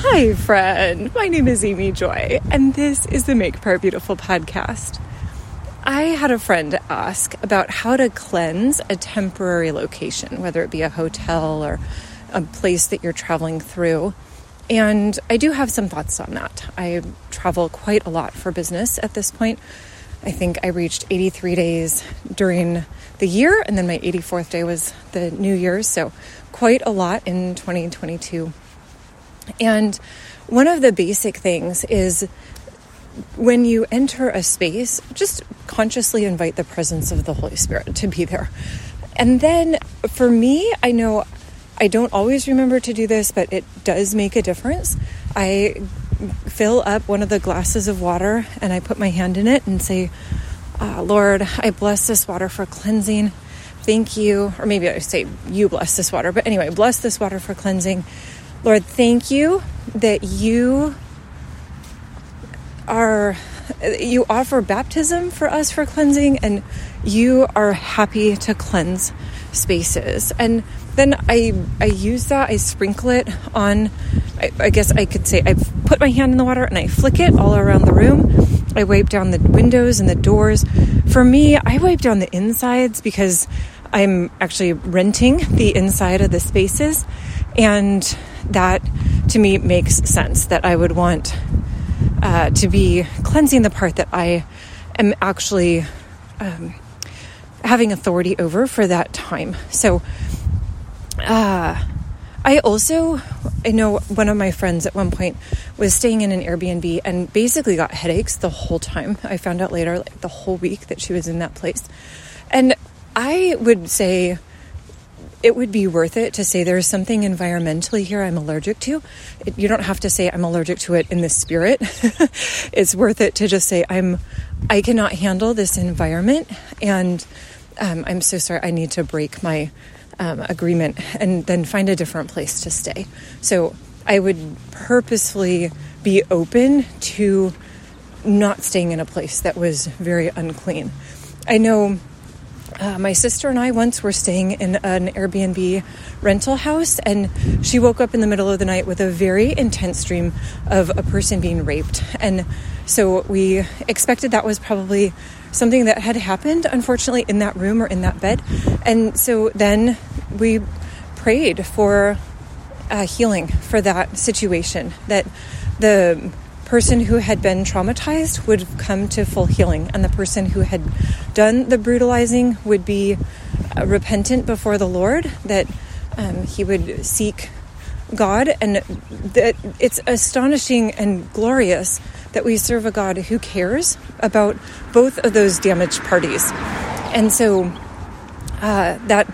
Hi, friend. My name is Amy Joy, and this is the Make Prayer Beautiful podcast. I had a friend ask about how to cleanse a temporary location, whether it be a hotel or a place that you're traveling through. And I do have some thoughts on that. I travel quite a lot for business at this point. I think I reached 83 days during the year, and then my 84th day was the New Year's. So, quite a lot in 2022. And one of the basic things is when you enter a space, just consciously invite the presence of the Holy Spirit to be there. And then for me, I know I don't always remember to do this, but it does make a difference. I fill up one of the glasses of water and I put my hand in it and say, oh, Lord, I bless this water for cleansing. Thank you. Or maybe I say, You bless this water. But anyway, bless this water for cleansing. Lord, thank you that you are you offer baptism for us for cleansing and you are happy to cleanse spaces. And then i i use that i sprinkle it on I, I, guess i could say i put my hand in the water and i flick it all around the room. I wipe down the windows and the doors. For me i wipe down the insides because i'm actually renting the inside of the spaces. And that to me makes sense that I would want uh, to be cleansing the part that I am actually um, having authority over for that time. So, uh, I also, I know one of my friends at one point was staying in an Airbnb and basically got headaches the whole time. I found out later, like the whole week that she was in that place. And I would say, it would be worth it to say there's something environmentally here I'm allergic to. It, you don't have to say I'm allergic to it in the spirit. it's worth it to just say I'm I cannot handle this environment and um, I'm so sorry. I need to break my um, agreement and then find a different place to stay. So I would purposefully be open to not staying in a place that was very unclean. I know uh, my sister and I once were staying in an Airbnb rental house, and she woke up in the middle of the night with a very intense dream of a person being raped. And so we expected that was probably something that had happened, unfortunately, in that room or in that bed. And so then we prayed for uh, healing for that situation, that the person who had been traumatized would come to full healing, and the person who had done the brutalizing would be uh, repentant before the Lord, that um, he would seek God, and that it's astonishing and glorious that we serve a God who cares about both of those damaged parties. And so uh, that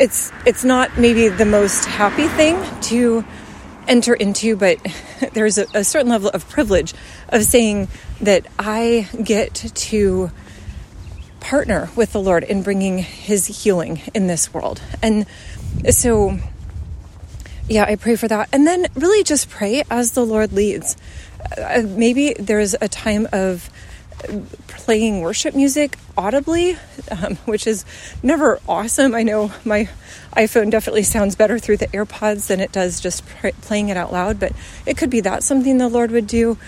it's it's not maybe the most happy thing to enter into, but there's a, a, certain level of privilege of saying that I get to partner with the Lord in bringing His healing in this world. And so, yeah, I pray for that. And then really just pray as the Lord leads. Uh, maybe there's a time of playing worship music audibly, um, which is never awesome. I know my iPhone definitely sounds better through the AirPods than it does just pr- playing it out loud, but it could be that something the Lord would do.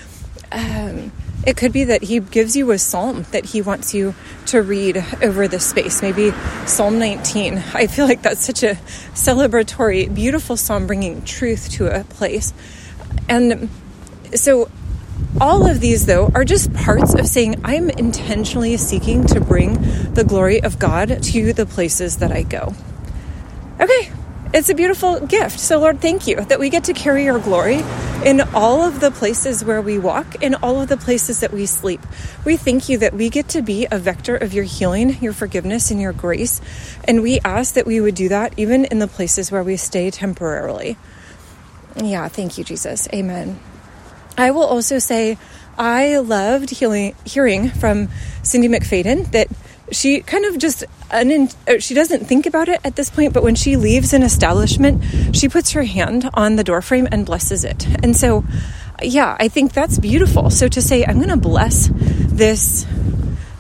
Um, it could be that He gives you a psalm that He wants you to read over this space, maybe Psalm 19. I feel like that's such a celebratory, beautiful psalm bringing truth to a place. And so all of these, though, are just parts of saying I'm intentionally seeking to bring the glory of God to the places that I go. Okay, it's a beautiful gift. So, Lord, thank you that we get to carry your glory in all of the places where we walk, in all of the places that we sleep. We thank you that we get to be a vector of your healing, your forgiveness, and your grace. And we ask that we would do that even in the places where we stay temporarily. Yeah, thank you, Jesus. Amen. I will also say I loved hearing, hearing from Cindy McFadden that she kind of just she doesn't think about it at this point but when she leaves an establishment she puts her hand on the doorframe and blesses it. And so yeah i think that's beautiful. So to say i'm going to bless this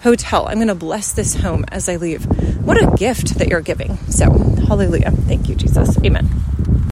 hotel i'm going to bless this home as i leave what a gift that you're giving. So hallelujah. Thank you jesus. Amen